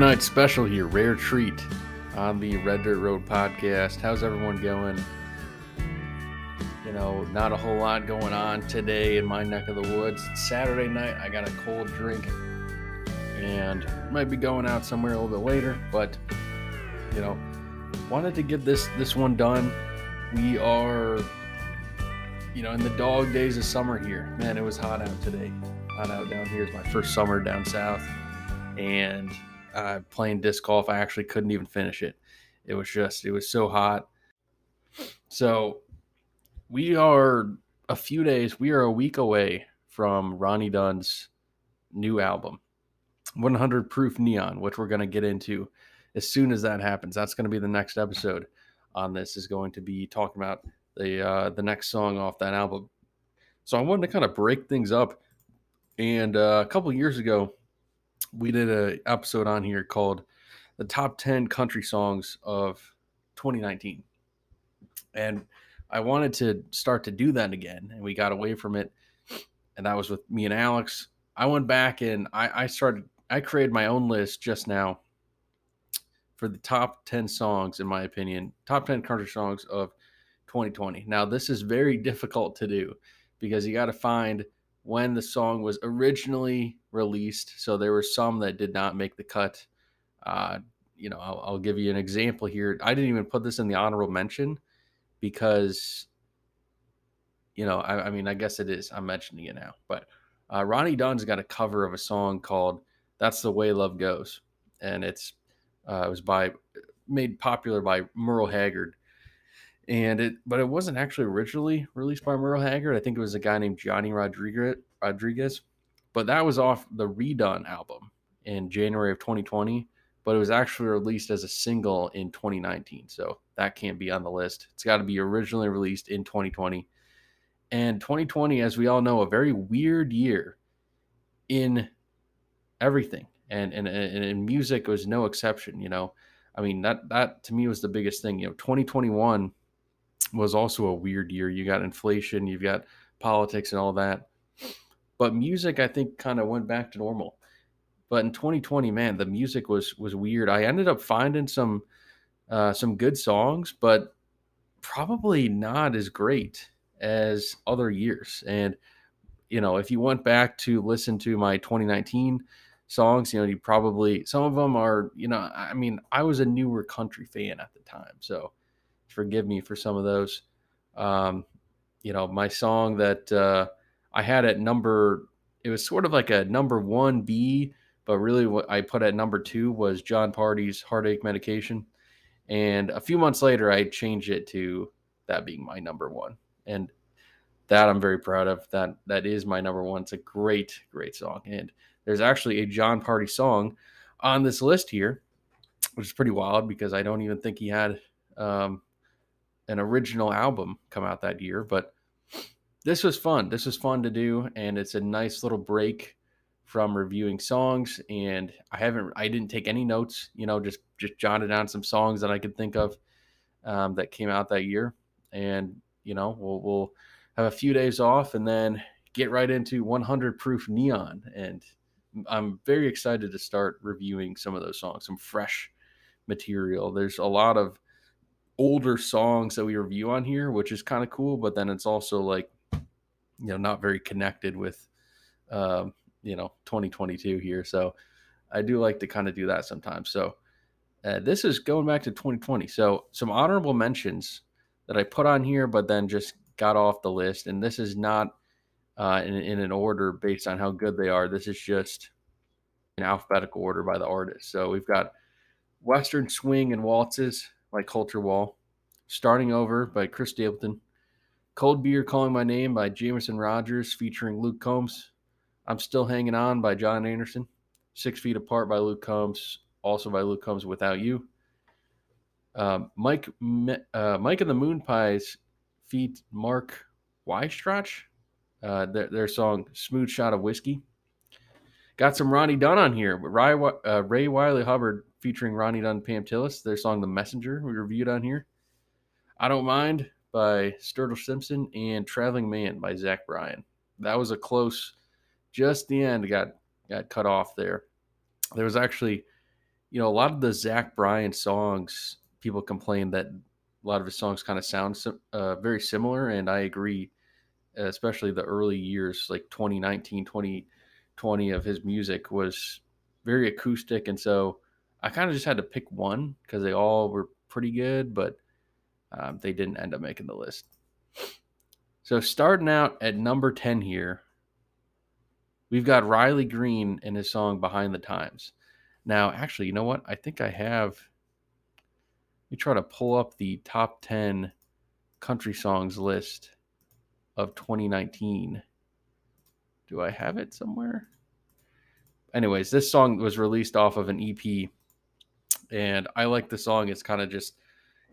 night special here, rare treat on the Red Dirt Road podcast. How's everyone going? You know, not a whole lot going on today in my neck of the woods. It's Saturday night. I got a cold drink and might be going out somewhere a little bit later, but you know, wanted to get this this one done. We are you know, in the dog days of summer here. Man, it was hot out today. Hot out down here. It's my first summer down south. And uh, playing disc golf, I actually couldn't even finish it. It was just, it was so hot. So we are a few days, we are a week away from Ronnie Dunn's new album, 100 Proof Neon, which we're going to get into as soon as that happens. That's going to be the next episode on this, is going to be talking about the uh, the next song off that album. So I wanted to kind of break things up. And uh, a couple years ago, we did an episode on here called "The Top Ten Country Songs of 2019," and I wanted to start to do that again, and we got away from it. And that was with me and Alex. I went back and I, I started. I created my own list just now for the top 10 songs, in my opinion, top 10 country songs of 2020. Now, this is very difficult to do because you got to find when the song was originally released. So there were some that did not make the cut. Uh, you know, I'll, I'll, give you an example here. I didn't even put this in the honorable mention because, you know, I, I mean, I guess it is. I'm mentioning it now. But uh, Ronnie Dunn's got a cover of a song called "That's the Way Love Goes," and it's uh, it was by made popular by Merle Haggard and it but it wasn't actually originally released by Merle Haggard. I think it was a guy named Johnny Rodriguez. Rodriguez, but that was off the Re-Dunn album in January of 2020. But it was actually released as a single in 2019, so that can't be on the list. It's got to be originally released in 2020. And 2020, as we all know, a very weird year in everything, and and and, music was no exception. You know, I mean that that to me was the biggest thing. You know, 2021 was also a weird year. You got inflation, you've got politics and all that. But music, I think, kind of went back to normal. But in 2020, man, the music was was weird. I ended up finding some uh, some good songs, but probably not as great as other years. And you know, if you went back to listen to my 2019 songs, you know, you probably some of them are, you know, I mean, I was a newer country fan at the time, so forgive me for some of those. Um, you know, my song that uh, I had at number, it was sort of like a number one B, but really what I put at number two was Jon Pardi's Heartache Medication. And a few months later, I changed it to that being my number one. And that I'm very proud of. That that is my number one. It's a great, great song. And there's actually a Jon Pardi song on this list here, which is pretty wild because I don't even think he had um, an original album come out that year. But this was fun. This was fun to do, and it's a nice little break from reviewing songs. And I haven't, I didn't take any notes. You know, just just jotted down some songs that I could think of um, that came out that year. And you know, we'll we'll have a few days off, and then get right into 100 Proof Neon. And I'm very excited to start reviewing some of those songs, some fresh material. There's a lot of older songs that we review on here, which is kind of cool. But then it's also like, you know, not very connected with, um, you know, 2022 here. So I do like to kind of do that sometimes. So uh, this is going back to 2020. So some honorable mentions that I put on here, but then just got off the list. And this is not uh, in, in an order based on how good they are. This is just in alphabetical order by the artist. So we've got Western Swing and Waltzes like Colter Wall, Starting Over by Chris Stapleton, Cold Beer Calling My Name by Jameson Rogers featuring Luke Combs, I'm Still Hanging On by John Anderson, Six Feet Apart by Luke Combs, also by Luke Combs Without You. Uh, Mike uh, Mike and the Moon Pies feat Mark Wystrach, uh, their, their song Smooth Shot of Whiskey. Got some Ronnie Dunn on here. Ray, uh, Ray Wylie Hubbard featuring Ronnie Dunn Pam Tillis, their song The Messenger, we reviewed on here. I Don't Mind by Sturgill Simpson and Traveling Man by Zach Bryan. That was a close, just the end got got cut off there. There was actually you know, a lot of the Zach Bryan songs, people complain that a lot of his songs kind of sound uh, very similar, and I agree. Especially the early years, like 2019, 2020 of his music was very acoustic, and so I kind of just had to pick one because they all were pretty good, but um, they didn't end up making the list. So starting out at number 10 here, we've got Riley Green and his song Behind the Times. Now, actually, you know what? I think I have. Let me try to pull up the top 10 country songs list of 2019. Do I have it somewhere? Anyways, this song was released off of an EP, and I like the song. It's kind of just,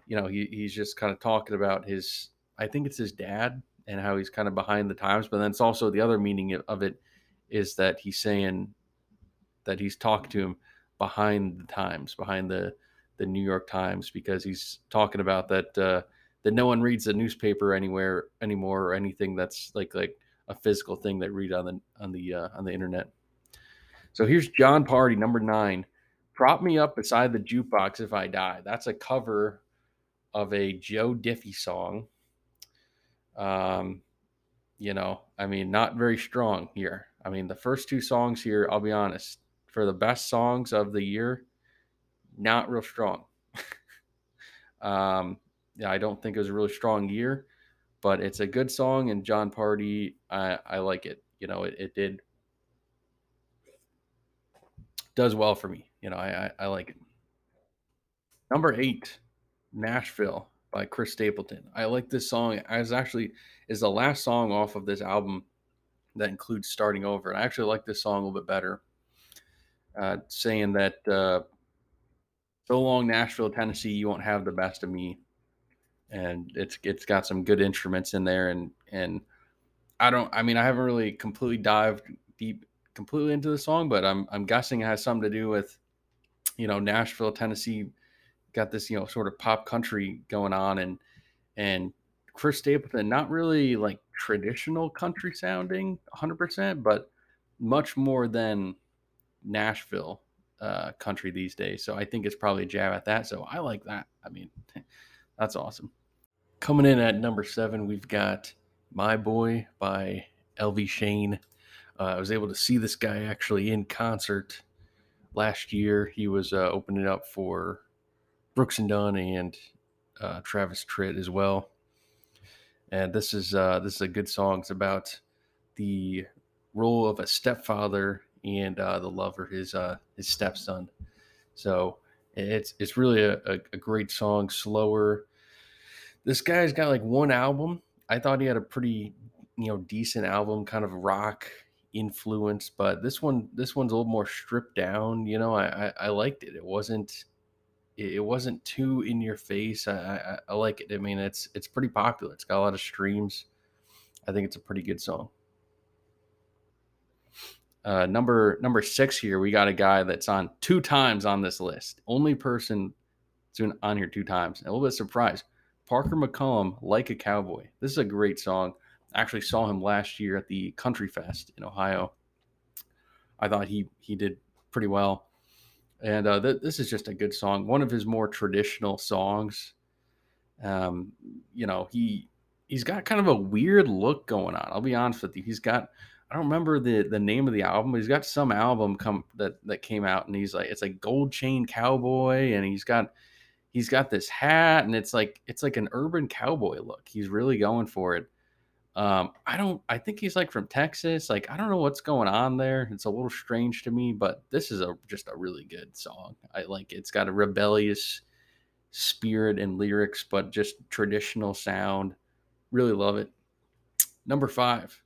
you know, he, he's just kind of talking about his, I think it's his dad and how he's kind of behind the times, but then it's also the other meaning of it is that he's saying that he's talking to him behind the times, behind the the New York Times, because he's talking about that uh, that no one reads the newspaper anywhere anymore or anything that's like like a physical thing that read on the on the uh, on the internet. So here's Jon Pardi, number nine. Prop me up beside the jukebox if I die. That's a cover of a Joe Diffie song. Um, you know, I mean, not very strong here. I mean, the first two songs here, I'll be honest, for the best songs of the year, not real strong. um, yeah, I don't think it was a really strong year, but it's a good song. And Jon Pardi, I, I like it. You know, it, it did does well for me. You know, I, I, I like it. Number eight, Nashville by Chris Stapleton. I like this song. As actually is the last song off of this album that includes starting over. I actually like this song a little bit better uh, saying that uh, so long Nashville, Tennessee, you won't have the best of me. And it's it's got some good instruments in there, and and I don't. I mean, I haven't really completely dived deep completely into the song, but I'm I'm guessing it has something to do with, you know, Nashville, Tennessee, got this you know sort of pop country going on, and and Chris Stapleton, not really like traditional country sounding 100%, but much more than Nashville uh, country these days. So I think it's probably a jab at that. So I like that. I mean, that's awesome. Coming in at number seven, we've got My Boy by Elvie Shane. Uh, I was able to see this guy actually in concert last year. He was uh, opening up for Brooks and Dunn and uh, Travis Tritt as well. And this is uh, this is a good song. It's about the role of a stepfather and uh, the love for his uh, his stepson. So it's it's really a, a, a, great song, slower. This guy's got like one album. I thought he had a pretty you know decent album, kind of rock influence, but this one this one's a little more stripped down. You know, I I, I liked it. It wasn't it wasn't too in your face. I, I, I like it. I mean, it's it's pretty popular. It's got a lot of streams. I think it's a pretty good song. Uh, number number six here, we got a guy that's on two times on this list. Only person that's on here two times. A little bit surprised. Parker McCollum, like a cowboy. This is a great song. I actually saw him last year at the Country Fest in Ohio. I thought he he did pretty well, and uh, th- this is just a good song. One of his more traditional songs. Um, you know he he's got kind of a weird look going on. I'll be honest with you. He's got I don't remember the the name of the album. He's got some album come that that came out, and he's like it's like Gold Chain Cowboy, and he's got he's got this hat, and it's like it's like an urban cowboy look. He's really going for it. Um, I don't. I think he's like from Texas. Like I don't know what's going on there. It's a little strange to me, but this is a just a really good song. I like. It. It's got a rebellious spirit and lyrics, but just traditional sound. Really love it. Number five.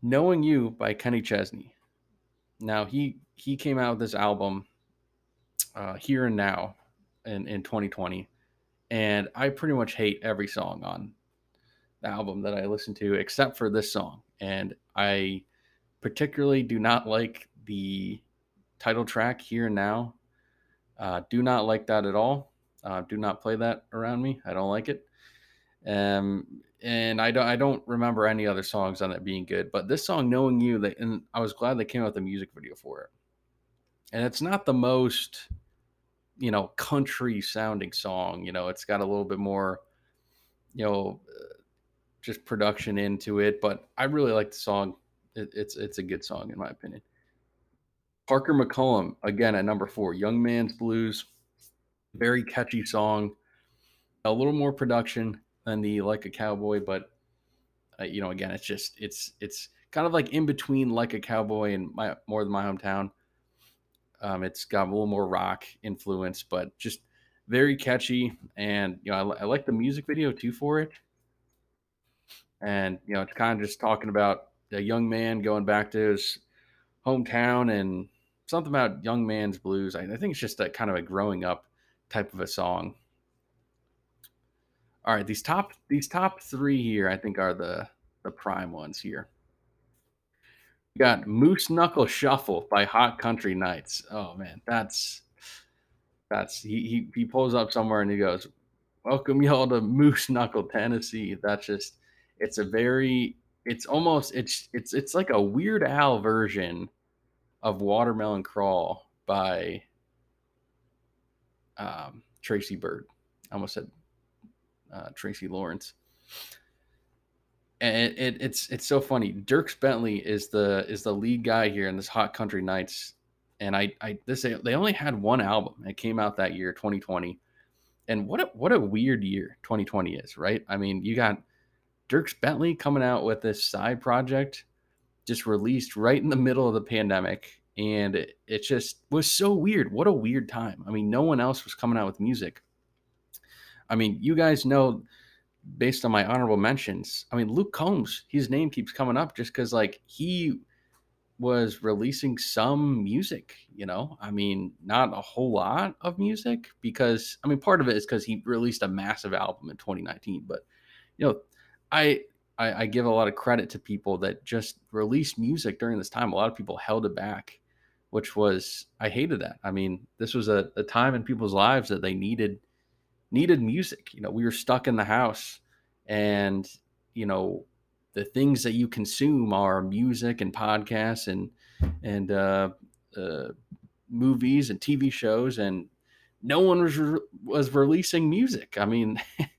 Knowing You by Kenny Chesney. Now he he came out with this album uh, here and now in, in 2020 and I pretty much hate every song on album that I listen to except for this song and I particularly do not like the title track here and now uh, do not like that at all uh, do not play that around me I don't like it um, and I don't I don't remember any other songs on it being good. But this song, "Knowing You," they, and I was glad they came out with a music video for it. and it's not the most you know country sounding song. You know, it's got a little bit more you know just production into it, but I really like the song. It, it's it's a good song in my opinion. Parker McCollum again at number four, Young Man's Blues, very catchy song, a little more production than the Like a Cowboy, but uh, you know again it's just it's it's kind of like in between Like a Cowboy and my more than my hometown. Um, it's got a little more rock influence, but just very catchy, and you know I, I like the music video too for it and you know it's kind of just talking about a young man going back to his hometown and something about young man's blues. I, I think it's just a kind of a growing up type of a song. All right, these top these top three here, I think, are the the prime ones here. We got Moose Knuckle Shuffle by Hot Country Knights. Oh man, that's that's he he, he pulls up somewhere and he goes, "Welcome y'all to Moose Knuckle, Tennessee." That's just it's a very it's almost it's it's it's like a Weird Al version of Watermelon Crawl by um, Tracy Byrd. I almost said uh, Tracy Lawrence. And it, it, it's it's so funny. Dierks Bentley is the is the lead guy here in this Hot Country Knights, and I I this they only had one album. It came out that year, 2020, and what a what a weird year 2020 is, right? I mean, you got Dierks Bentley coming out with this side project just released right in the middle of the pandemic. And it, it just was so weird. What a weird time. I mean, no one else was coming out with music. I mean, you guys know based on my honorable mentions, I mean, Luke Combs, his name keeps coming up just because, like, he was releasing some music, you know? I mean, not a whole lot of music because, I mean, part of it is because he released a massive album in 2019, but, you know, I, I, I give a lot of credit to people that just released music during this time. A lot of people held it back, which was I hated that. I mean, this was a, a time in people's lives that they needed needed music. You know, we were stuck in the house, and you know, the things that you consume are music and podcasts and and uh, uh, movies and TV shows, and no one was re- was releasing music. I mean.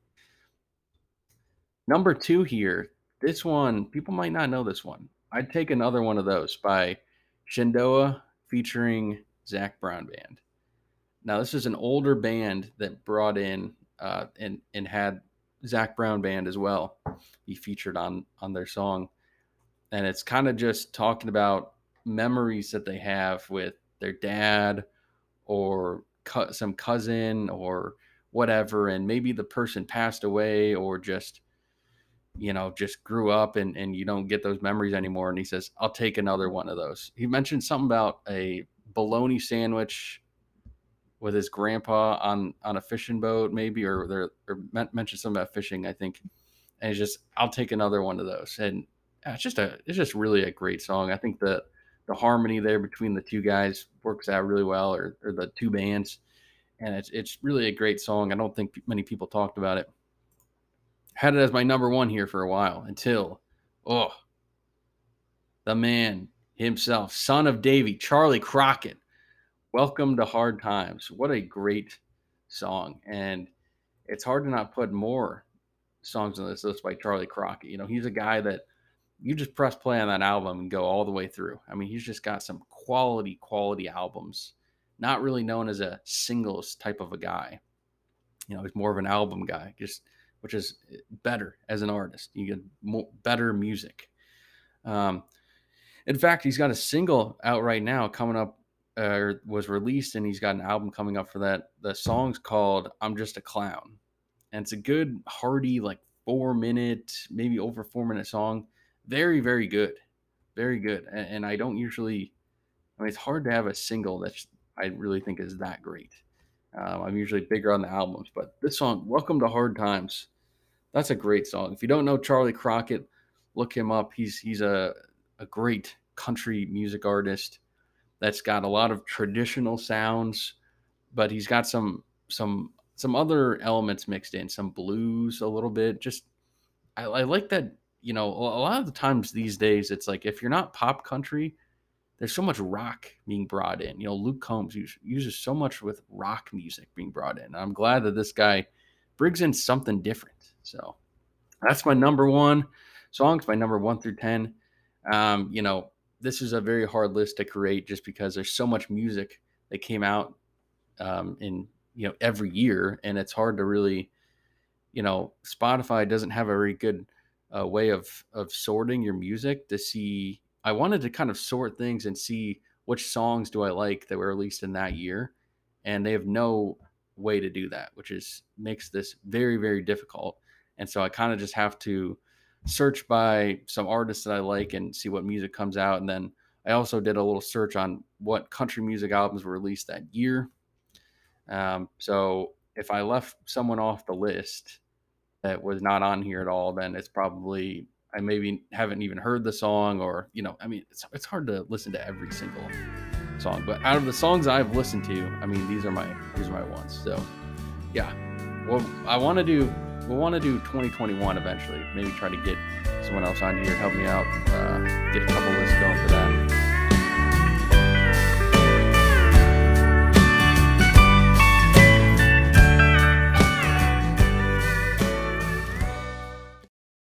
Number two here, this one, people might not know this one. I'd take another one of those by Shenandoah featuring Zac Brown Band. Now, this is an older band that brought in uh, and and had Zac Brown Band as well. He featured on on their song, and it's kind of just talking about memories that they have with their dad or cu- some cousin or whatever, and maybe the person passed away or just you know, just grew up and, and you don't get those memories anymore. And he says, I'll take another one of those. He mentioned something about a bologna sandwich with his grandpa on, on a fishing boat, maybe, or there, or mentioned something about fishing, I think. And he's just, I'll take another one of those. And uh, it's just a, it's just really a great song. I think the, the harmony there between the two guys works out really well, or, or the two bands. And it's, it's really a great song. I don't think many people talked about it had it as my number one here for a while until, oh, the man himself, son of Davy, Charley Crockett. Welcome to Hard Times. What a great song. And it's hard to not put more songs on this list by Charley Crockett. You know, he's a guy that you just press play on that album and go all the way through. I mean, he's just got some quality, quality albums. Not really known as a singles type of a guy. You know, he's more of an album guy. Just which is eh, better as an artist. You get more, better music. Um, in fact, he's got a single out right now coming up, uh, was released, and he's got an album coming up for that. The song's called "I'm Just a Clown," and it's a good, hearty, like four minute, maybe over four minute song. Very, very good, very good. And, and I don't usually, I mean, it's hard to have a single that I really think is that great. Um, I'm usually bigger on the albums, but this song, "Welcome to Hard Times," That's a great song. If you don't know Charley Crockett, look him up. He's he's a a great country music artist that's got a lot of traditional sounds, but he's got some some some other elements mixed in, some blues a little bit. Just I, I like that. You know, a lot of the times these days, it's like if you're not pop country, there's so much rock being brought in. You know, Luke Combs uses so much with rock music being brought in. I'm glad that this guy brings in something different. So that's my number one songs, my number one through 10. Um, you know, this is a very hard list to create just because there's so much music that came out um, in, you know, every year. And it's hard to really, you know, Spotify doesn't have a very good uh, way of, of sorting your music to see I wanted to kind of sort things and see which songs do I like that were released in that year, and they have no way to do that, which is makes this very very difficult. And so I kind of just have to search by some artists that I like and see what music comes out, and then I also did a little search on what country music albums were released that year. Um, so if I left someone off the list that was not on here at all, then it's probably I maybe haven't even heard the song, or you know, I mean, it's it's hard to listen to every single song. But out of the songs I've listened to, I mean, these are my these are my ones. So, yeah, well, I want to do we want to do 2021 eventually. Maybe try to get someone else on here help me out, uh, get a couple lists going for that.